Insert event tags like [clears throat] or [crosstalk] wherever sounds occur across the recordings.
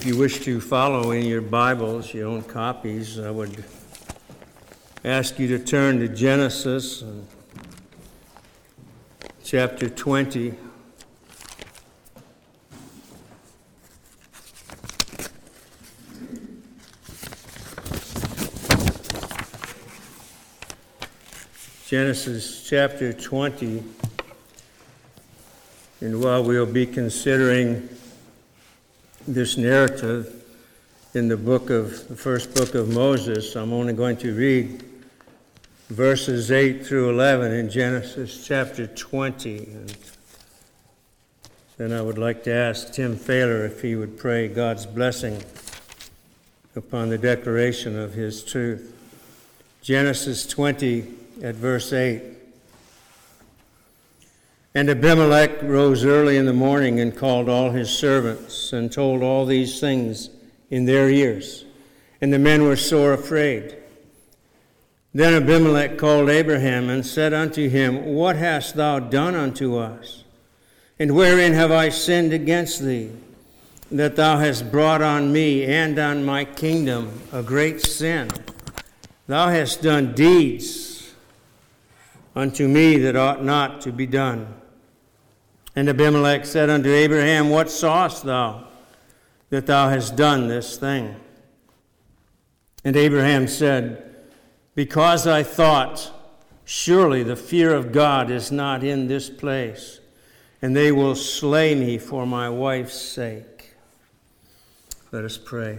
If you wish to follow in your Bibles, your own copies, I would ask you to turn to Genesis chapter 20. Genesis chapter 20. And while we'll be considering this narrative in the book of the first book of Moses, I'm only going to read verses 8 through 11 in Genesis chapter 20. And then I would like to ask Tim Failer if he would pray God's blessing upon the declaration of his truth. Genesis 20 at verse 8. And Abimelech rose early in the morning and called all his servants and told all these things in their ears. And the men were sore afraid. Then Abimelech called Abraham and said unto him, What hast thou done unto us? And wherein have I sinned against thee, that thou hast brought on me and on my kingdom a great sin? Thou hast done deeds unto me that ought not to be done. And Abimelech said unto Abraham, What sawest thou that thou hast done this thing? And Abraham said, Because I thought, surely the fear of God is not in this place, and they will slay me for my wife's sake. Let us pray.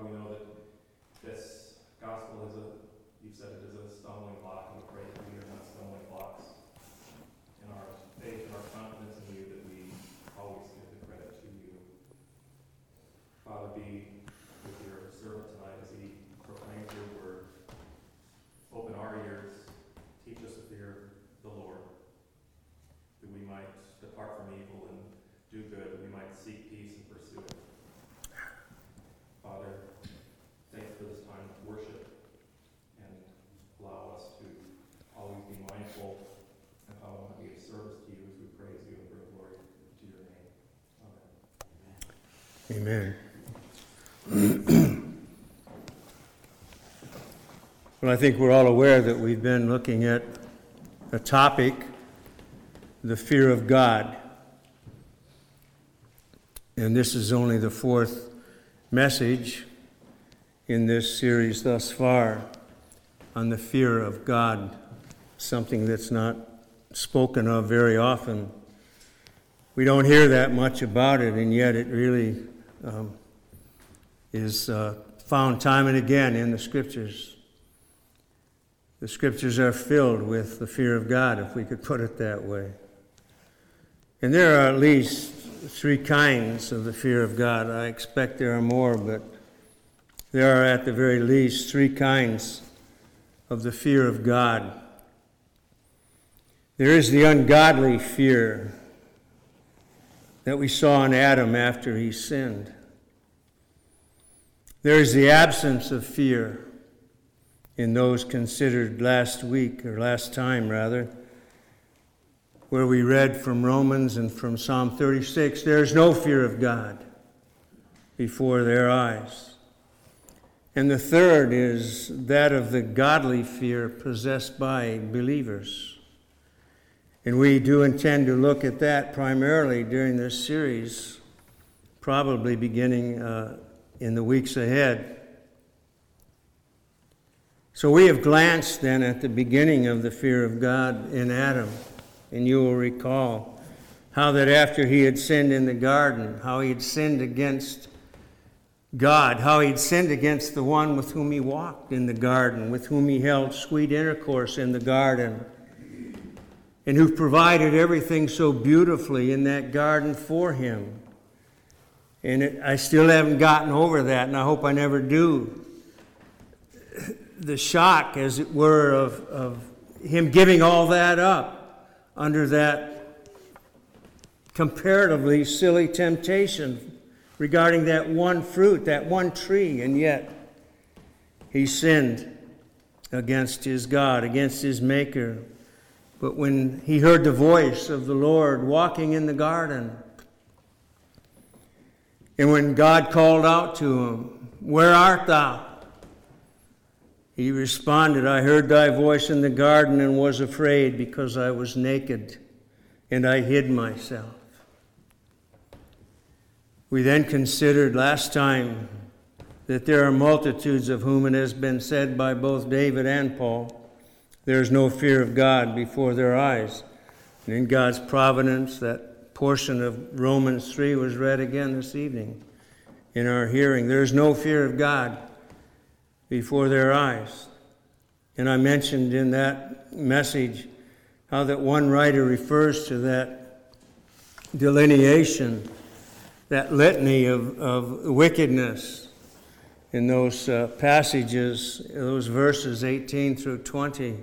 probably know Amen. well, I think we're all aware that we've been looking at a topic, the fear of God. And this is only the fourth message in this series thus far on the fear of God, something that's not spoken of very often. We don't hear that much about it, and yet it really um, is uh, found time and again in the scriptures. The scriptures are filled with the fear of God, if we could put it that way. And there are at least three kinds of the fear of God. I expect there are more, but there are at the very least three kinds of the fear of God. There is the ungodly fear that we saw in Adam after he sinned. There is the absence of fear in those considered last week, or last time rather, where we read from Romans and from Psalm 36 there is no fear of God before their eyes. And the third is that of the godly fear possessed by believers. And we do intend to look at that primarily during this series, probably beginning uh, in the weeks ahead. So we have glanced then at the beginning of the fear of God in Adam, and you will recall how that after he had sinned in the garden, how he had sinned against God, how he'd sinned against the one with whom he walked in the garden, with whom he held sweet intercourse in the garden, and who provided everything so beautifully in that garden for him. And it, I still haven't gotten over that, and I hope I never do. The shock, as it were, of, of him giving all that up under that comparatively silly temptation regarding that one fruit, that one tree, and yet he sinned against his God, against his Maker. But when he heard the voice of the Lord walking in the garden, and when God called out to him, Where art thou? He responded, I heard thy voice in the garden and was afraid because I was naked and I hid myself. We then considered last time that there are multitudes of whom it has been said by both David and Paul, there is no fear of God before their eyes. And in God's providence, that portion of Romans 3 was read again this evening in our hearing. There is no fear of God before their eyes. And I mentioned in that message how that one writer refers to that delineation, that litany of, of wickedness in those uh, passages, those verses 18 through 20,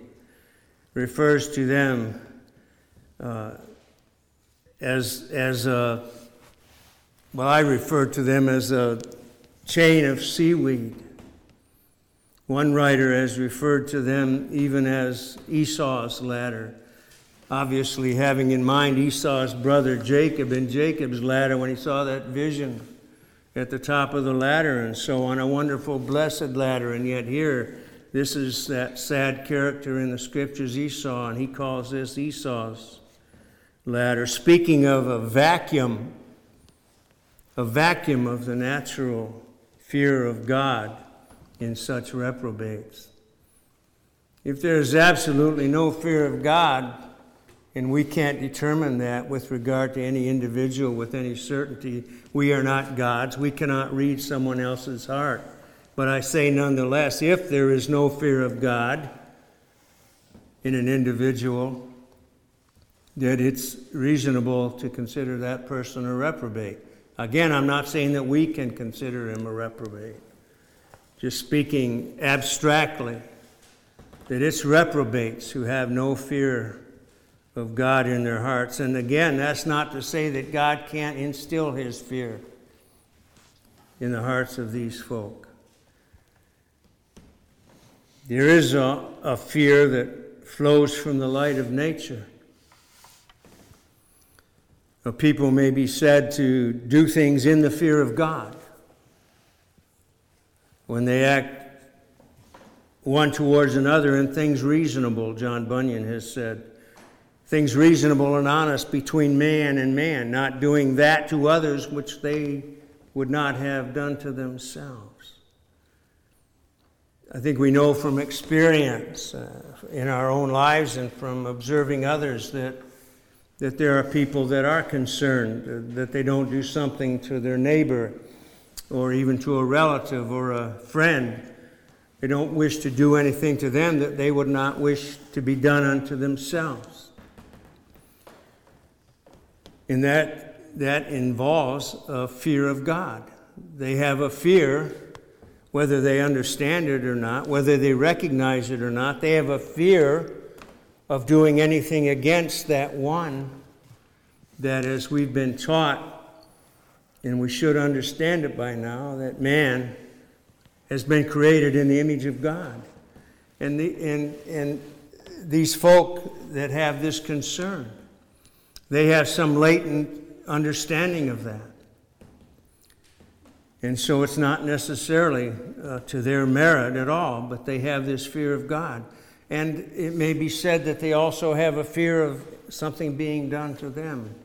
refers to them uh, as, as a, well, I refer to them as a chain of seaweed. One writer has referred to them even as Esau's ladder, obviously having in mind Esau's brother Jacob and Jacob's ladder when he saw that vision at the top of the ladder and so on, a wonderful, blessed ladder. And yet, here, this is that sad character in the scriptures, Esau, and he calls this Esau's ladder, speaking of a vacuum, a vacuum of the natural fear of God in such reprobates. If there's absolutely no fear of God, and we can't determine that with regard to any individual with any certainty, we are not gods. We cannot read someone else's heart. But I say nonetheless, if there is no fear of God in an individual, that it's reasonable to consider that person a reprobate. Again, I'm not saying that we can consider him a reprobate, just speaking abstractly, that it's reprobates who have no fear of God in their hearts. And again, that's not to say that God can't instill his fear in the hearts of these folk. There is a, a fear that flows from the light of nature. People may be said to do things in the fear of God when they act one towards another in things reasonable, John Bunyan has said. Things reasonable and honest between man and man, not doing that to others which they would not have done to themselves. I think we know from experience uh, in our own lives and from observing others that that there are people that are concerned that they don't do something to their neighbor or even to a relative or a friend. They don't wish to do anything to them that they would not wish to be done unto themselves. And that, that involves a fear of God. They have a fear, whether they understand it or not, whether they recognize it or not, they have a fear of doing anything against that one that, as we've been taught, and we should understand it by now, that man has been created in the image of God. And, the, and, and these folk that have this concern, they have some latent understanding of that. And so it's not necessarily uh, to their merit at all, but they have this fear of God. And it may be said that they also have a fear of something being done to them.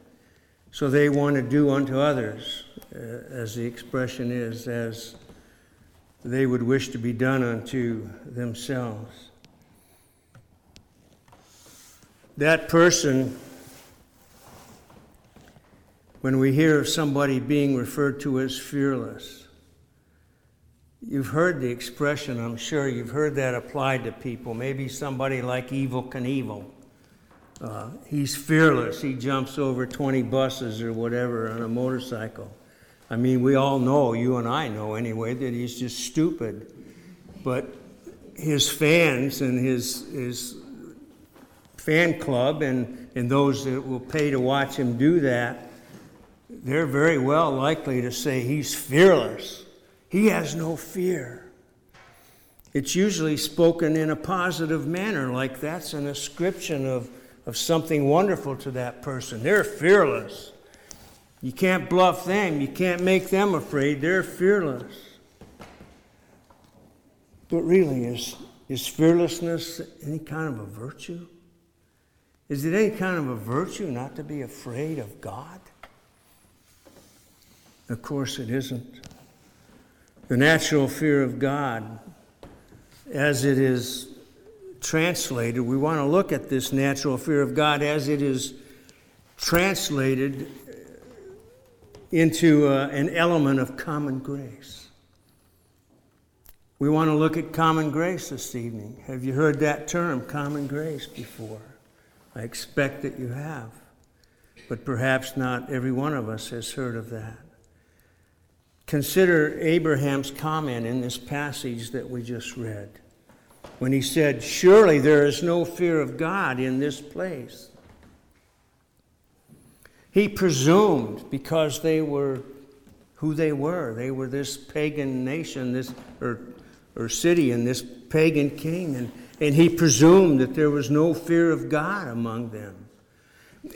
So they want to do unto others, uh, as the expression is, as they would wish to be done unto themselves. That person, when we hear of somebody being referred to as fearless, You've heard the expression, I'm sure you've heard that applied to people. Maybe somebody like Evel Knievel. Uh, he's fearless. He jumps over 20 buses or whatever on a motorcycle. I mean, we all know, you and I know anyway, that he's just stupid. But his fans and his, his fan club and, and those that will pay to watch him do that, they're very well likely to say he's fearless. He has no fear. It's usually spoken in a positive manner, like that's an ascription of, of something wonderful to that person. They're fearless. You can't bluff them, you can't make them afraid. They're fearless. But really, is, is fearlessness any kind of a virtue? Is it any kind of a virtue not to be afraid of God? Of course, it isn't. The natural fear of God, as it is translated, we want to look at this natural fear of God as it is translated into uh, an element of common grace. We want to look at common grace this evening. Have you heard that term, common grace, before? I expect that you have, but perhaps not every one of us has heard of that. Consider Abraham's comment in this passage that we just read when he said, Surely there is no fear of God in this place. He presumed because they were who they were. They were this pagan nation, this or, or city, and this pagan king. And and he presumed that there was no fear of God among them.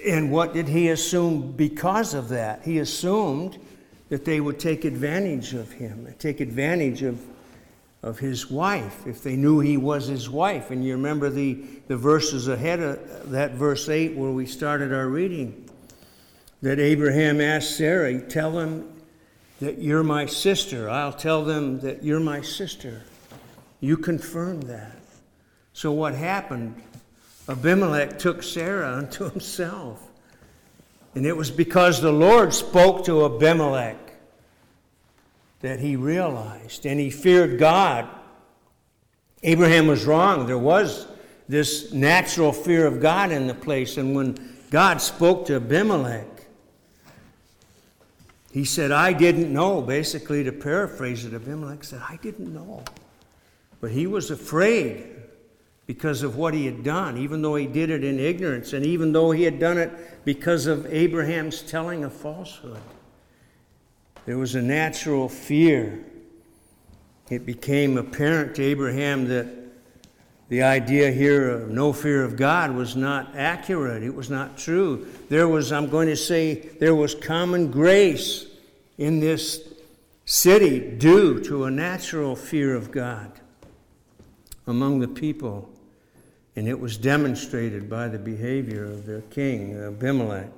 And what did he assume because of that? He assumed that they would take advantage of him, take advantage of, of his wife, if they knew he was his wife. And you remember the, the verses ahead of that, verse 8, where we started our reading, that Abraham asked Sarah, Tell them that you're my sister. I'll tell them that you're my sister. You confirm that. So what happened? Abimelech took Sarah [laughs] unto himself. And it was because the Lord spoke to Abimelech that he realized and he feared God. Abraham was wrong. There was this natural fear of God in the place. And when God spoke to Abimelech, he said, I didn't know. Basically, to paraphrase it, Abimelech said, I didn't know. But he was afraid because of what he had done, even though he did it in ignorance, and even though he had done it because of Abraham's telling a falsehood. There was a natural fear. It became apparent to Abraham that the idea here of no fear of God was not accurate. It was not true. There was, I'm going to say, there was common grace in this city due to a natural fear of God among the people. And it was demonstrated by the behavior of their king, Abimelech.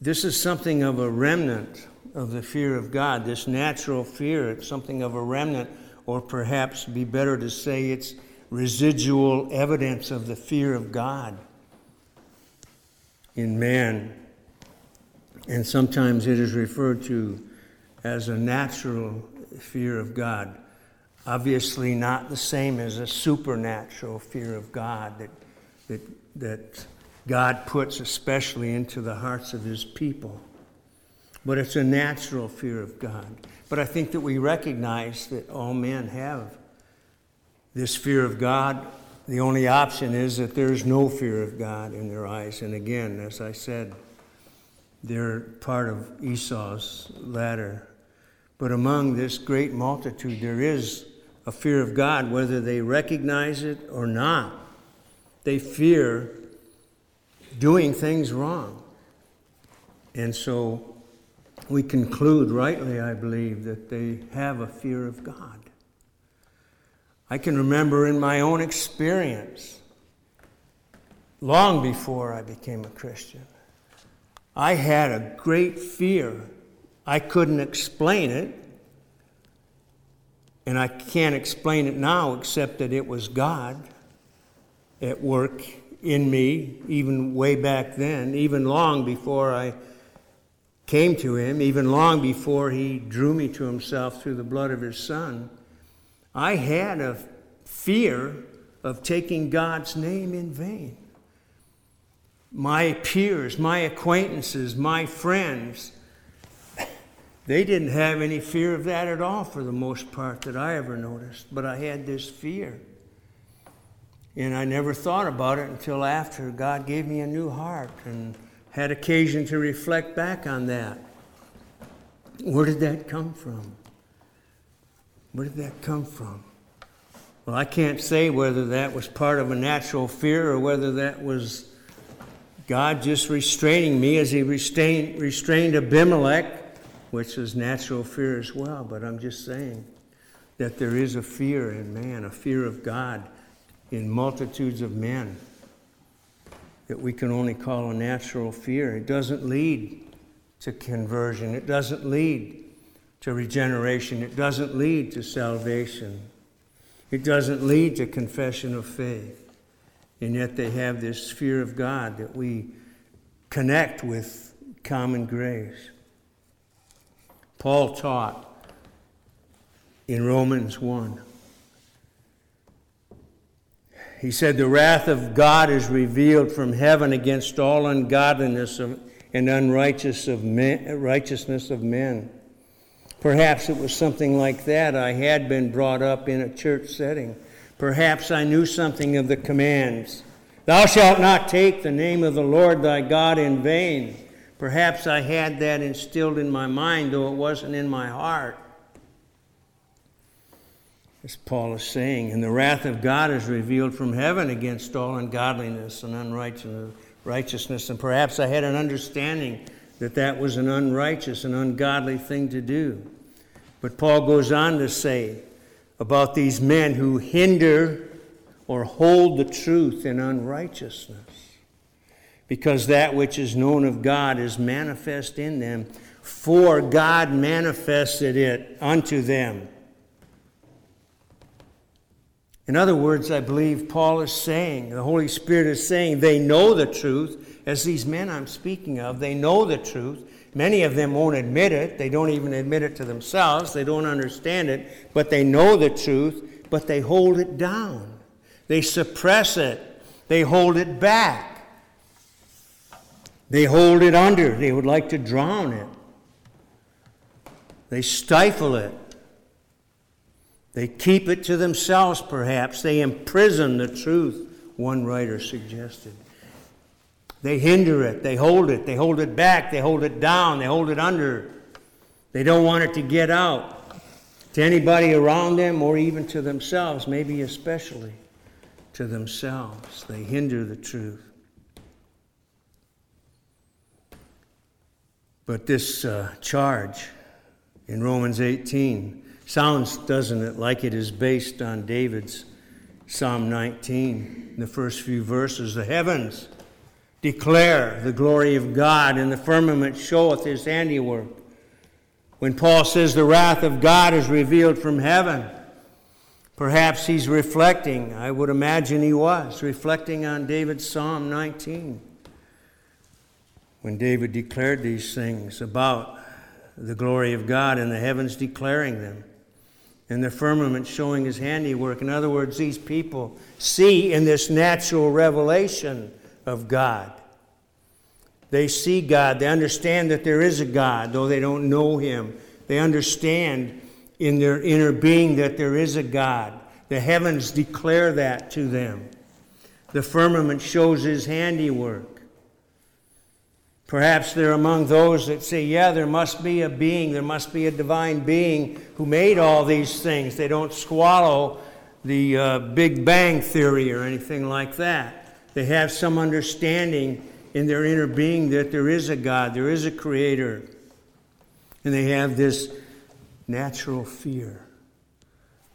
This is something of a remnant of the fear of God, this natural fear. It's something of a remnant, or perhaps be better to say it's residual evidence of the fear of God in man. And sometimes it is referred to as a natural fear of God obviously not the same as a supernatural fear of God that, that, that God puts especially into the hearts of his people. But it's a natural fear of God. But I think that we recognize that all men have this fear of God. The only option is that there's no fear of God in their eyes. And again, as I said, they're part of Esau's ladder. But among this great multitude, there is a fear of God, whether they recognize it or not. They fear doing things wrong. And so we conclude rightly, I believe, that they have a fear of God. I can remember in my own experience, long before I became a Christian, I had a great fear. I couldn't explain it. And I can't explain it now except that it was God at work in me, even way back then, even long before I came to him, even long before he drew me to himself through the blood of his Son, I had a fear of taking God's name in vain. My peers, my acquaintances, my friends, they didn't have any fear of that at all for the most part that I ever noticed, but I had this fear. And I never thought about it until after God gave me a new heart and had occasion to reflect back on that. Where did that come from? Where did that come from? Well, I can't say whether that was part of a natural fear or whether that was God just restraining me as he restrained, restrained Abimelech, which is natural fear as well. But I'm just saying that there is a fear in man, a fear of God in multitudes of men that we can only call a natural fear. It doesn't lead to conversion, it doesn't lead to regeneration, it doesn't lead to salvation, it doesn't lead to confession of faith. And yet they have this fear of God that we connect with common grace. Paul taught in Romans 1 he said, The wrath of God is revealed from heaven against all ungodliness and unrighteousness of men. Perhaps it was something like that. I had been brought up in a church setting. Perhaps I knew something of the commands. Thou shalt not take the name of the Lord thy God in vain. Perhaps I had that instilled in my mind, though it wasn't in my heart as Paul is saying. And the wrath of God is revealed from heaven against all ungodliness and unrighteousness. And perhaps I had an understanding that that was an unrighteous and ungodly thing to do. But Paul goes on to say about these men who hinder or hold the truth in unrighteousness. Because that which is known of God is manifest in them, for God manifested it unto them. In other words, I believe Paul is saying, the Holy Spirit is saying, they know the truth, as these men I'm speaking of, they know the truth. Many of them won't admit it. They don't even admit it to themselves. They don't understand it, but they know the truth, but they hold it down. They suppress it. They hold it back. They hold it under. They would like to drown it. They stifle it. They keep it to themselves, perhaps. They imprison the truth, one writer suggested. They hinder it, they hold it, they hold it back, they hold it down, they hold it under. They don't want it to get out to anybody around them or even to themselves, maybe especially to themselves. They hinder the truth. But this uh, charge in Romans 18 Sounds, doesn't it, like it is based on David's Psalm 19, the first few verses. The heavens declare the glory of God, and the firmament showeth his handiwork. When Paul says the wrath of God is revealed from heaven, perhaps he's reflecting, I would imagine he was, reflecting on David's Psalm 19. When David declared these things about the glory of God and the heavens declaring them and the firmament showing his handiwork. In other words, these people see in this natural revelation of God. They see God. They understand that there is a God, though they don't know him. They understand in their inner being that there is a God. The heavens declare that to them. The firmament shows his handiwork. Perhaps they're among those that say, yeah, there must be a being, there must be a divine being who made all these things. They don't swallow the uh, Big Bang theory or anything like that. They have some understanding in their inner being that there is a God, there is a creator. And they have this natural fear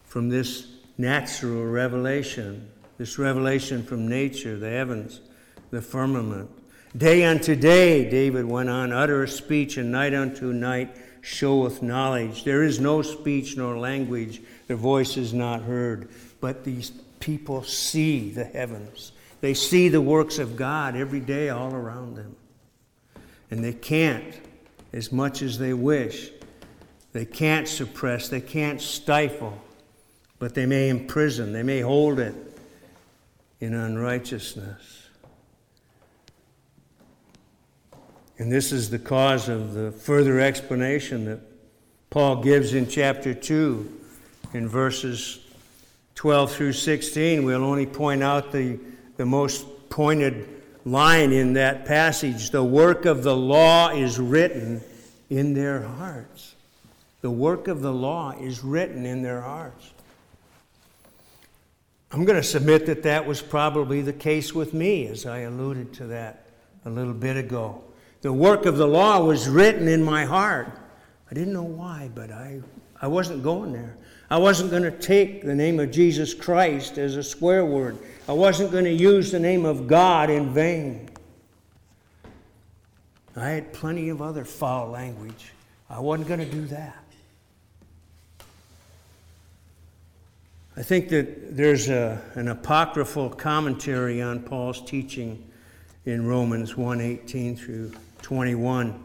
from this natural revelation, this revelation from nature, the heavens, the firmament. Day unto day, David went on, uttereth speech, and night unto night showeth knowledge. There is no speech nor language, their voice is not heard. But these people see the heavens. They see the works of God every day all around them. And they can't as much as they wish. They can't suppress, they can't stifle, but they may imprison, they may hold it in unrighteousness. And this is the cause of the further explanation that Paul gives in chapter 2 in verses 12 through 16. We'll only point out the, the most pointed line in that passage. The work of the law is written in their hearts. The work of the law is written in their hearts. I'm going to submit that that was probably the case with me, as I alluded to that a little bit ago. The work of the law was written in my heart. I didn't know why, but I, I wasn't going there. I wasn't going to take the name of Jesus Christ as a swear word. I wasn't going to use the name of God in vain. I had plenty of other foul language. I wasn't going to do that. I think that there's a, an apocryphal commentary on Paul's teaching in Romans 1:18 through 21.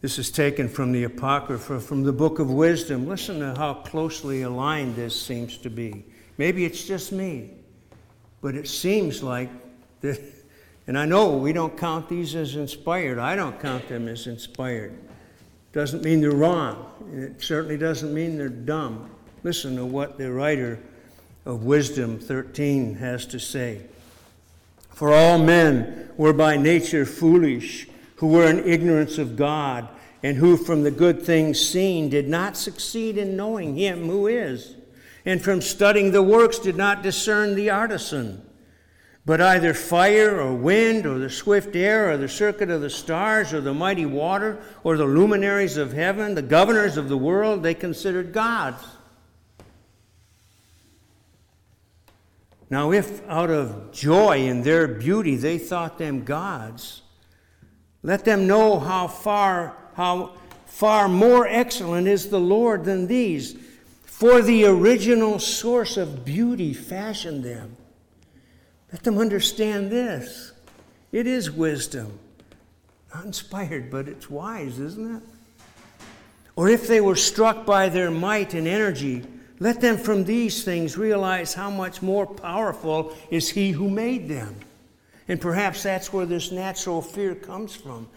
This is taken from the Apocrypha, from the Book of Wisdom. Listen to how closely aligned this seems to be. Maybe it's just me, but it seems like that, and I know we don't count these as inspired. I don't count them as inspired. Doesn't mean they're wrong. It certainly doesn't mean they're dumb. Listen to what the writer of Wisdom 13 has to say. For all men were by nature foolish who were in ignorance of God, and who from the good things seen did not succeed in knowing him who is, and from studying the works did not discern the artisan. But either fire or wind or the swift air or the circuit of the stars or the mighty water or the luminaries of heaven, the governors of the world, they considered gods. Now, if out of joy in their beauty they thought them gods, let them know how far, how far more excellent is the Lord than these. For the original source of beauty fashioned them. Let them understand this. It is wisdom. Not inspired, but it's wise, isn't it? Or if they were struck by their might and energy, let them from these things realize how much more powerful is He who made them. And perhaps that's where this natural fear comes from.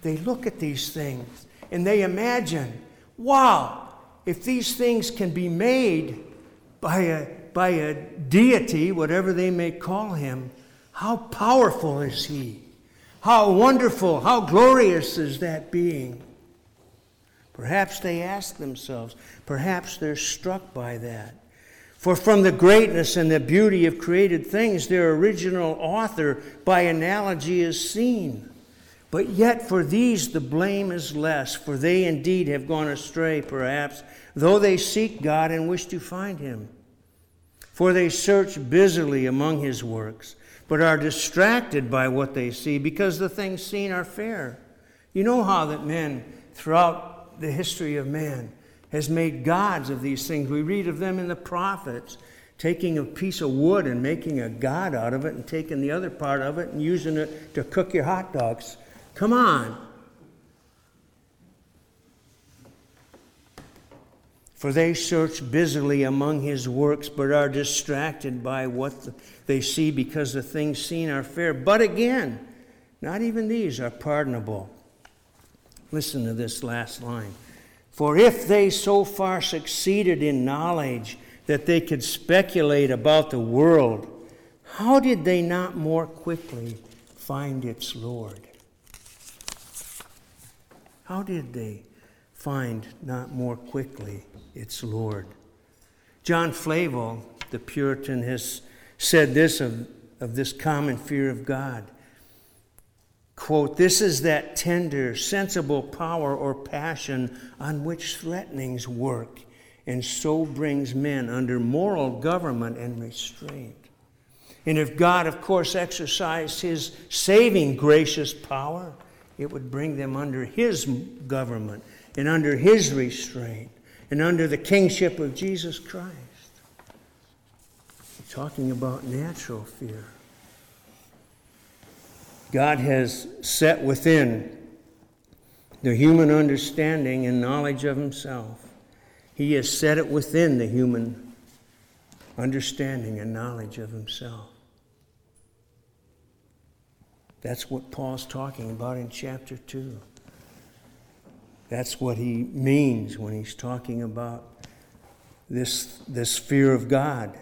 They look at these things and they imagine, wow, if these things can be made by a, by a deity, whatever they may call him, how powerful is he? How wonderful, how glorious is that being? Perhaps they ask themselves, perhaps they're struck by that. For from the greatness and the beauty of created things, their original author, by analogy, is seen. But yet for these the blame is less, for they indeed have gone astray, perhaps, though they seek God and wish to find him. For they search busily among his works, but are distracted by what they see, because the things seen are fair. You know how that men, throughout the history of man, has made gods of these things. We read of them in the prophets, taking a piece of wood and making a god out of it, and taking the other part of it and using it to cook your hot dogs. Come on. For they search busily among his works, but are distracted by what they see because the things seen are fair. But again, not even these are pardonable. Listen to this last line. For if they so far succeeded in knowledge that they could speculate about the world, how did they not more quickly find its Lord? How did they find not more quickly its Lord? John Flavel, the Puritan, has said this of, of this common fear of God quote, This is that tender, sensible power or passion on which threatenings work, and so brings men under moral government and restraint. And if God, of course, exercised his saving gracious power, it would bring them under his government and under his restraint and under the kingship of Jesus Christ. Talking about natural fear. God has set within the human understanding and knowledge of himself. He has set it within the human understanding and knowledge of himself. That's what Paul's talking about in chapter 2. That's what he means when he's talking about this, this fear of God.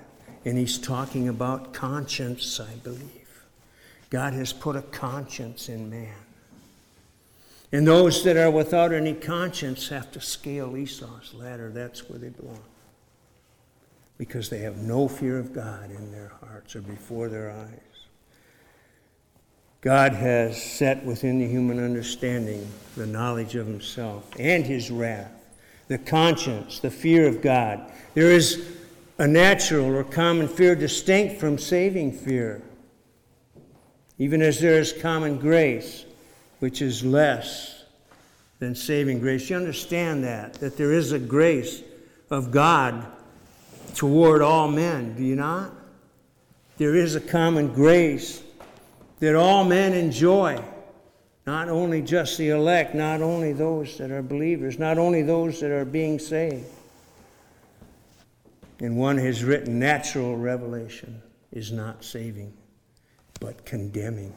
And he's talking about conscience, I believe. God has put a conscience in man. And those that are without any conscience have to scale Esau's ladder. That's where they belong. Because they have no fear of God in their hearts or before their eyes. God has set within the human understanding the knowledge of himself and his wrath, the conscience, the fear of God. There is a natural or common fear distinct from saving fear, even as there is common grace which is less than saving grace. You understand that, that there is a grace of God toward all men, do you not? There is a common grace that all men enjoy. Not only just the elect, not only those that are believers, not only those that are being saved. And one has written natural revelation is not saving, but condemning.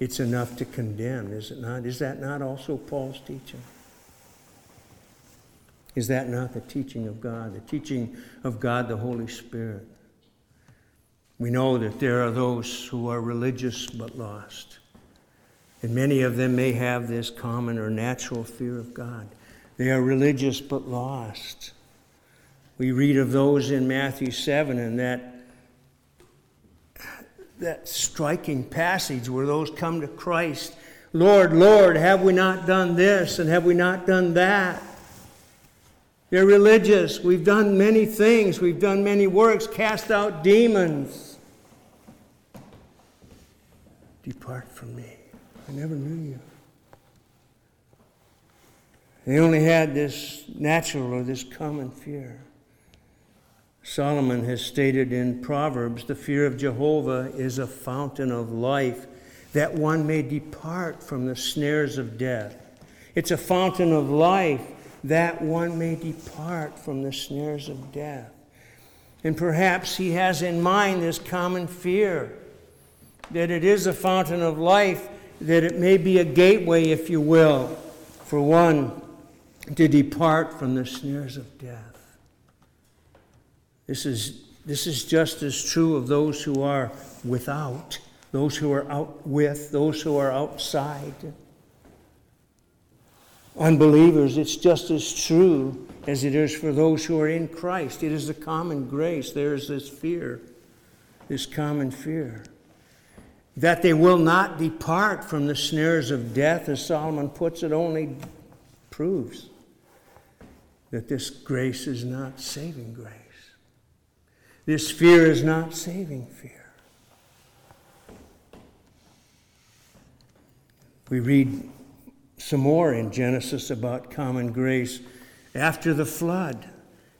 It's enough to condemn, is it not? Is that not also Paul's teaching? Is that not the teaching of God, the teaching of God the Holy Spirit? We know that there are those who are religious but lost. And many of them may have this common or natural fear of God. They are religious but lost. We read of those in Matthew 7 and that that striking passage where those come to Christ. Lord, Lord, have we not done this and have we not done that? They're religious. We've done many things. We've done many works, cast out demons. Depart from me. I never knew you. They only had this natural or this common fear. Solomon has stated in Proverbs the fear of Jehovah is a fountain of life, that one may depart from the snares of death. It's a fountain of life, that one may depart from the snares of death. And perhaps he has in mind this common fear that it is a fountain of life, that it may be a gateway, if you will, for one to depart from the snares of death. This is, this is just as true of those who are without, those who are out with, those who are outside. Unbelievers, it's just as true as it is for those who are in Christ. It is the common grace. There is this fear, this common fear. That they will not depart from the snares of death, as Solomon puts it, only proves that this grace is not saving grace. This fear is not saving fear. We read some more in Genesis about common grace after the flood.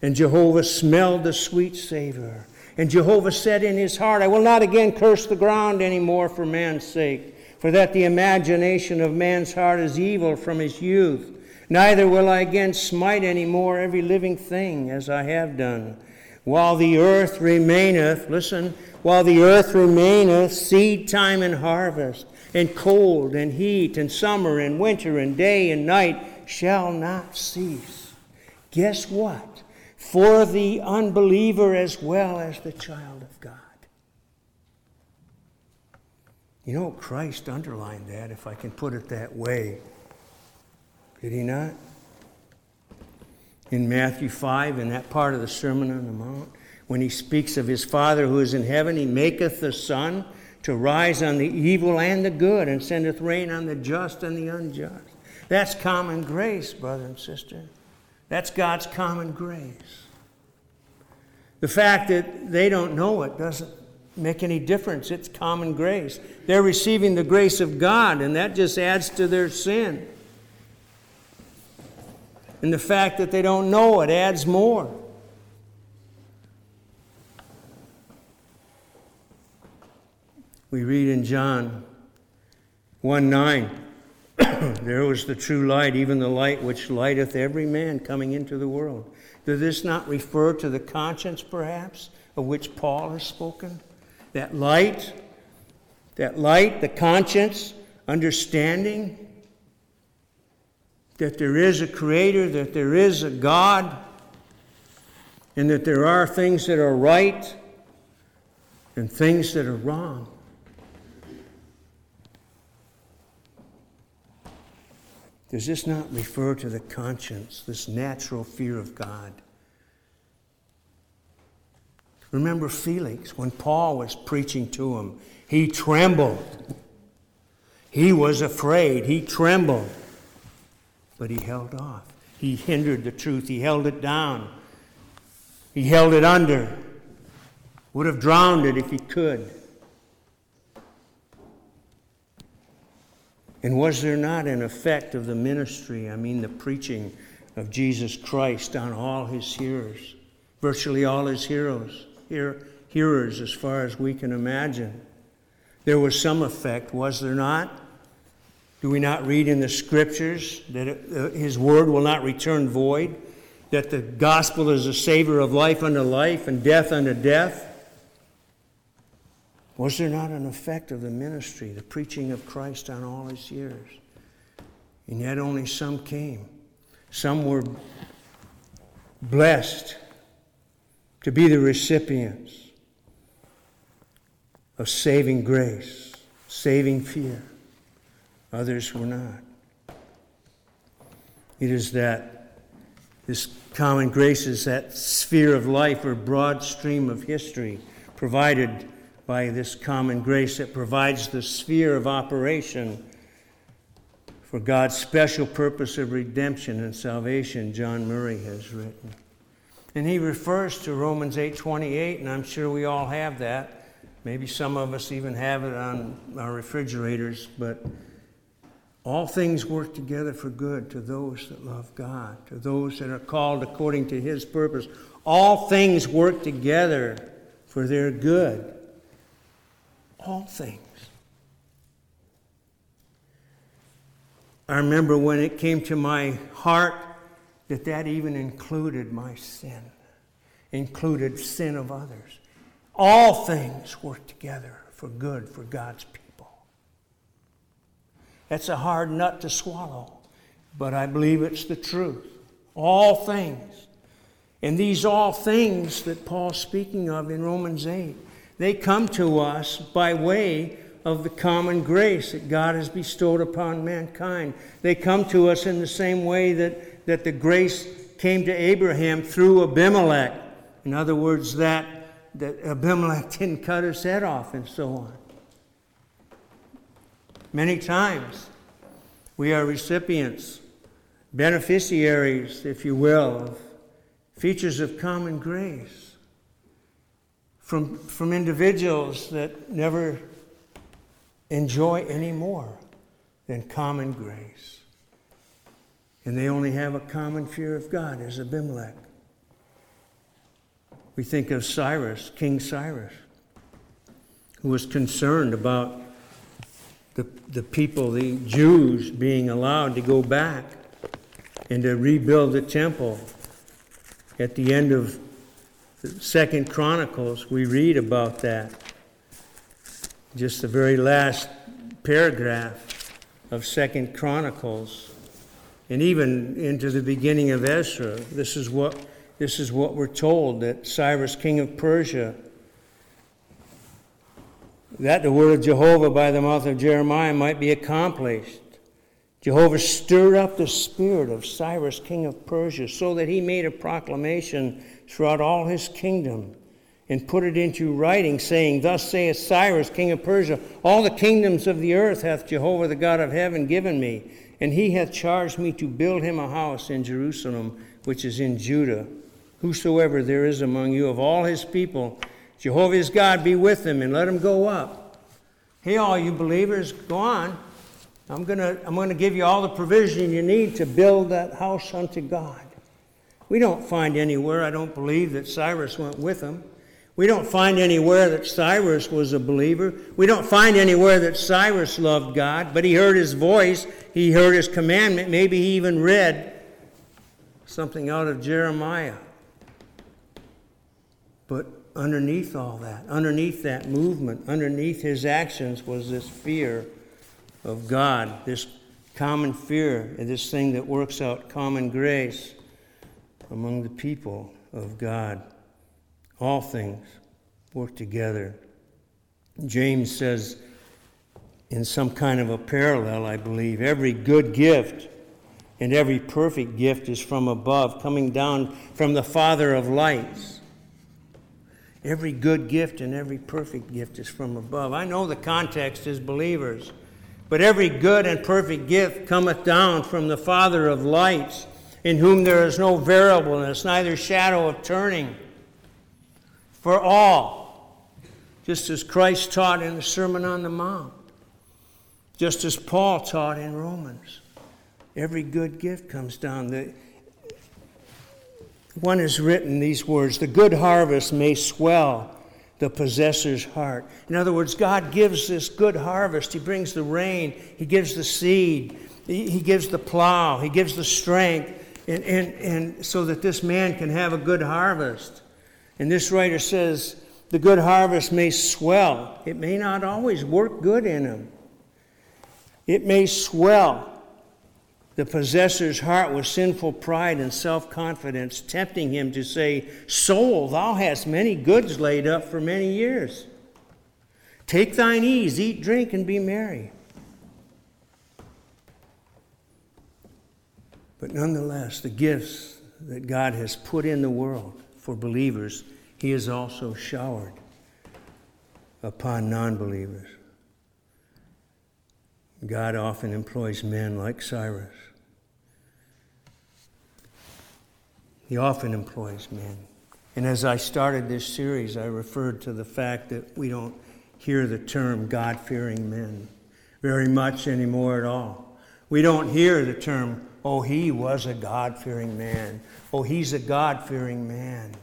And Jehovah smelled the sweet savor. And Jehovah said in his heart, I will not again curse the ground any more for man's sake, for that the imagination of man's heart is evil from his youth. Neither will I again smite any more every living thing as I have done. While the earth remaineth, listen, while the earth remaineth, seed time and harvest, and cold and heat, and summer and winter, and day and night shall not cease. Guess what? For the unbeliever as well as the child of God. You know, Christ underlined that, if I can put it that way. Did he not? In Matthew 5, in that part of the Sermon on the Mount, when he speaks of his Father who is in heaven, he maketh the sun to rise on the evil and the good, and sendeth rain on the just and the unjust. That's common grace, brother and sister. That's God's common grace. The fact that they don't know it doesn't make any difference. It's common grace. They're receiving the grace of God, and that just adds to their sin. And the fact that they don't know it adds more. We read in John 1 9, [clears throat] there was the true light, even the light which lighteth every man coming into the world. Does this not refer to the conscience, perhaps, of which Paul has spoken? That light, that light, the conscience, understanding that there is a creator, that there is a God, and that there are things that are right and things that are wrong. Does this not refer to the conscience, this natural fear of God? Remember Felix, when Paul was preaching to him, he trembled. He was afraid. He trembled. But he held off. He hindered the truth. He held it down. He held it under. Would have drowned it if he could. And was there not an effect of the ministry, I mean the preaching of Jesus Christ on all his hearers, virtually all his heroes, hear, hearers as far as we can imagine? There was some effect, was there not? Do we not read in the scriptures that uh, his word will not return void? That the gospel is a savor of life unto life and death unto death? Was there not an effect of the ministry, the preaching of Christ on all his years? And yet only some came. Some were blessed to be the recipients of saving grace, saving fear. Others were not. It is that this common grace is that sphere of life or broad stream of history provided by this common grace that provides the sphere of operation for God's special purpose of redemption and salvation, John Murray has written. And he refers to Romans 8:28, and I'm sure we all have that. Maybe some of us even have it on our refrigerators, but all things work together for good to those that love God, to those that are called according to his purpose. All things work together for their good all things. I remember when it came to my heart that that even included my sin, included sin of others. All things work together for good for God's people. That's a hard nut to swallow, but I believe it's the truth. All things. And these all things that Paul's speaking of in Romans 8 they come to us by way of the common grace that God has bestowed upon mankind. They come to us in the same way that, that the grace came to Abraham through Abimelech. In other words, that, that Abimelech [laughs] didn't cut his head off and so on. Many times we are recipients, beneficiaries, if you will, of features of common grace from, from individuals that never enjoy any more than common grace. And they only have a common fear of God as Abimelech. We think of Cyrus, King Cyrus, who was concerned about the, the people, the Jews, being allowed to go back and to rebuild the temple at the end of Second Chronicles, we read about that. Just the very last paragraph of Second Chronicles, and even into the beginning of Ezra. This is what this is what we're told that Cyrus, king of Persia, that the word of Jehovah by the mouth of Jeremiah might be accomplished. Jehovah stirred up the spirit of Cyrus, king of Persia, so that he made a proclamation throughout all his kingdom and put it into writing, saying, Thus saith Cyrus, king of Persia, All the kingdoms of the earth hath Jehovah the God of heaven given me, and he hath charged me to build him a house in Jerusalem, which is in Judah. Whosoever there is among you of all his people, Jehovah his God be with him, and let him go up. Hey, all you believers, go on. I'm going to I'm going to give you all the provision you need to build that house unto God. We don't find anywhere, I don't believe, that Cyrus went with them. We don't find anywhere that Cyrus was a believer. We don't find anywhere that Cyrus loved God, but he heard his voice, he heard his commandment, maybe he even read something out of Jeremiah. But underneath all that, underneath that movement, underneath his actions was this fear of God, this common fear, and this thing that works out common grace among the people of God. All things work together. James says, in some kind of a parallel, I believe, every good gift and every perfect gift is from above, coming down from the Father of lights. Every good gift and every perfect gift is from above. I know the context is believers, but every good and perfect gift cometh down from the Father of lights, in whom there is no variableness, neither shadow of turning. For all, just as Christ taught in the Sermon on the Mount, just as Paul taught in Romans. Every good gift comes down. The, one has written these words The good harvest may swell the possessor's heart. In other words, God gives this good harvest. He brings the rain, He gives the seed, He gives the plow, He gives the strength, and, and, and so that this man can have a good harvest. And this writer says, the good harvest may swell. It may not always work good in him. It may swell the possessor's heart was sinful pride and self confidence, tempting him to say, Soul, thou hast many goods laid up for many years. Take thine ease, eat, drink, and be merry. But nonetheless, the gifts that God has put in the world for believers, He has also showered upon non believers. God often employs men like Cyrus. He often employs men. And as I started this series, I referred to the fact that we don't hear the term God fearing men very much anymore at all. We don't hear the term, oh, he was a God fearing man. Oh, he's a God fearing man.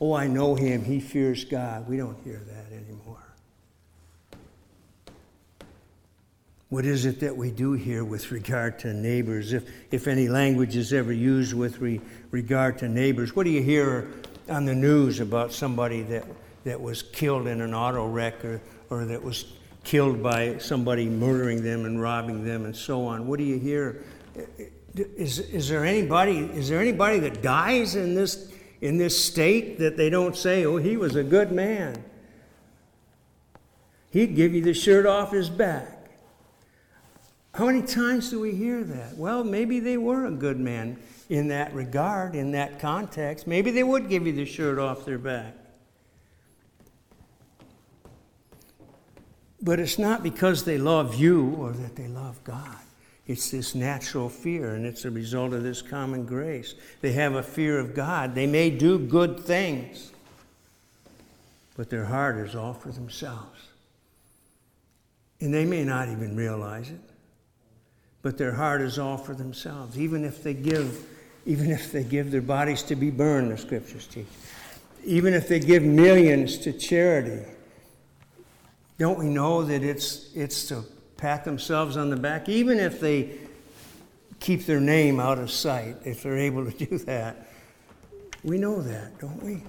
Oh, I know him. He fears God. We don't hear that anymore. What is it that we do hear with regard to neighbors? If, if any language is ever used with re, regard to neighbors, what do you hear on the news about somebody that, that was killed in an auto wreck or, or that was killed by somebody murdering them and robbing them and so on? What do you hear? Is, is, there anybody, is there anybody that dies in this, in this state that they don't say, oh, he was a good man? He'd give you the shirt off his back. How many times do we hear that? Well, maybe they were a good man in that regard, in that context. Maybe they would give you the shirt off their back. But it's not because they love you or that they love God. It's this natural fear, and it's a result of this common grace. They have a fear of God. They may do good things, but their heart is all for themselves. And they may not even realize it but their heart is all for themselves. Even if they give, even if they give their bodies to be burned, the scriptures teach. Even if they give millions to charity, don't we know that it's it's to pat themselves on the back? Even if they keep their name out of sight, if they're able to [laughs] do that, we know that, don't we?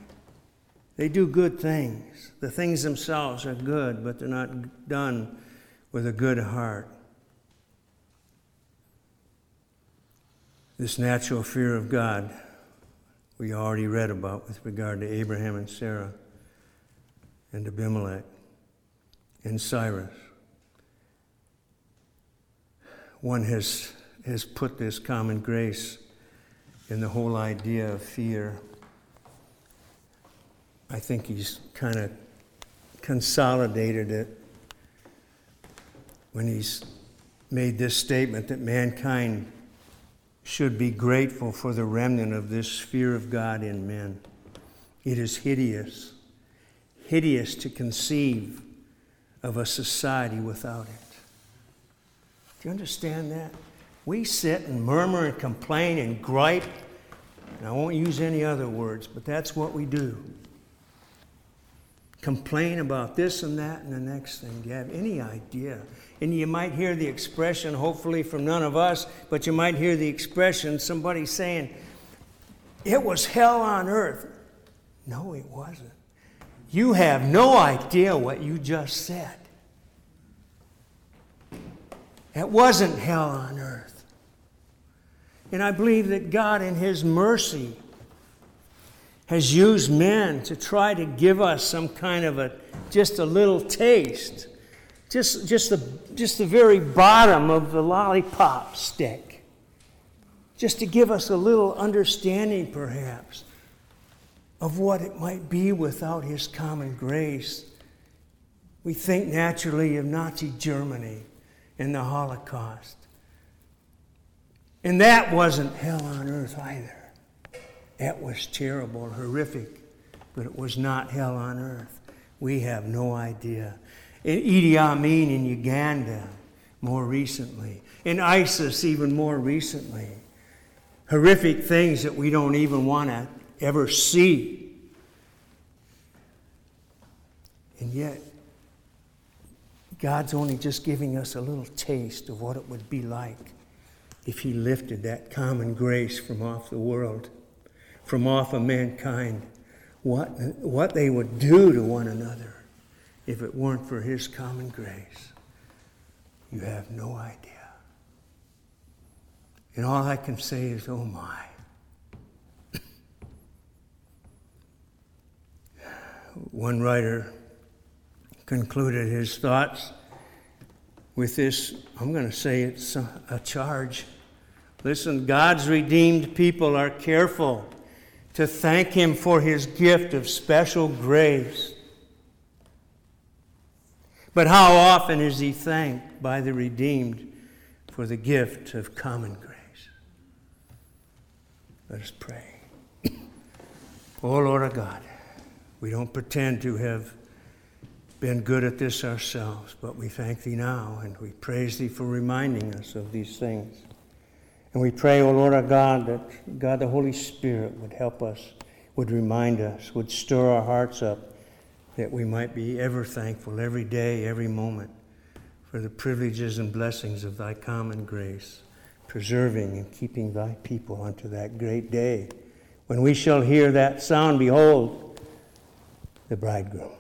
They do good things. The things themselves are good, but they're not done with a good heart. This natural fear of God we already read about with regard to Abraham and Sarah and Abimelech and Cyrus. One has, has put this common grace in the whole idea of fear. I think he's kind of consolidated it when he's made this statement that mankind should be grateful for the remnant of this fear of God in men. It is hideous, hideous to conceive of a society without it. Do you understand that? We sit and murmur and complain and gripe, and I won't use any other words, but that's what we do. Complain about this and that and the next thing. Do you have any idea? And you might hear the expression, hopefully from none of us, but you might hear the expression somebody saying, It was hell on earth. No, it wasn't. You have no idea what you just said. It wasn't hell on earth. And I believe that God, in His mercy, has used men to try to give us some kind of a just a little taste. Just, just, the, just the very bottom of the lollipop stick. Just to give us a little understanding perhaps of what it might be without his common grace. We think naturally of nazi germany and the holocaust. And that wasn't hell on earth either that was terrible, horrific, but it was not hell on earth. We have no idea. In Idi Amin in Uganda, more recently. In ISIS, even more recently. Horrific things that we don't even want to ever see. And yet, God's only just giving us a little taste of what it would be like if He lifted that common grace from off the world from off of mankind what, what they would do to one another if it weren't for his common grace. You have no idea. And all I can say is, oh my. One writer concluded his thoughts with this I'm going to say it's a charge. Listen, God's redeemed people are careful to thank Him for His gift of special grace. But how often is He thanked by the redeemed for the gift of common grace? Let us pray. [clears throat] oh, Lord of God, we don't pretend to have been good at this ourselves, but we thank Thee now and we praise Thee for reminding us of these things. And we pray, O oh Lord our God, that God the Holy Spirit would help us, would remind us, would stir our hearts up, that we might be ever thankful every day, every moment for the privileges and blessings of thy common grace, preserving and keeping thy people unto that great day when we shall hear that sound, behold, the bridegroom.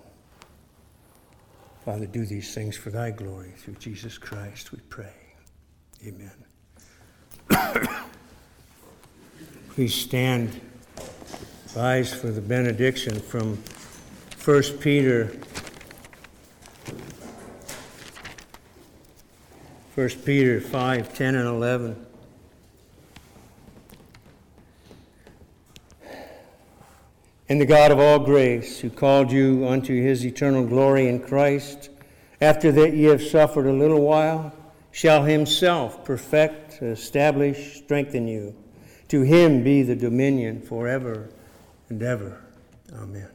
Father, do these things for thy glory through Jesus Christ, we pray. Amen. [coughs] Please stand. Rise for the benediction from 1 Peter. 1 Peter 5 10 and 11. And the God of all grace, who called you unto his eternal glory in Christ, after that ye have suffered a little while, shall himself perfect, establish, strengthen you. To him be the dominion forever and ever. Amen.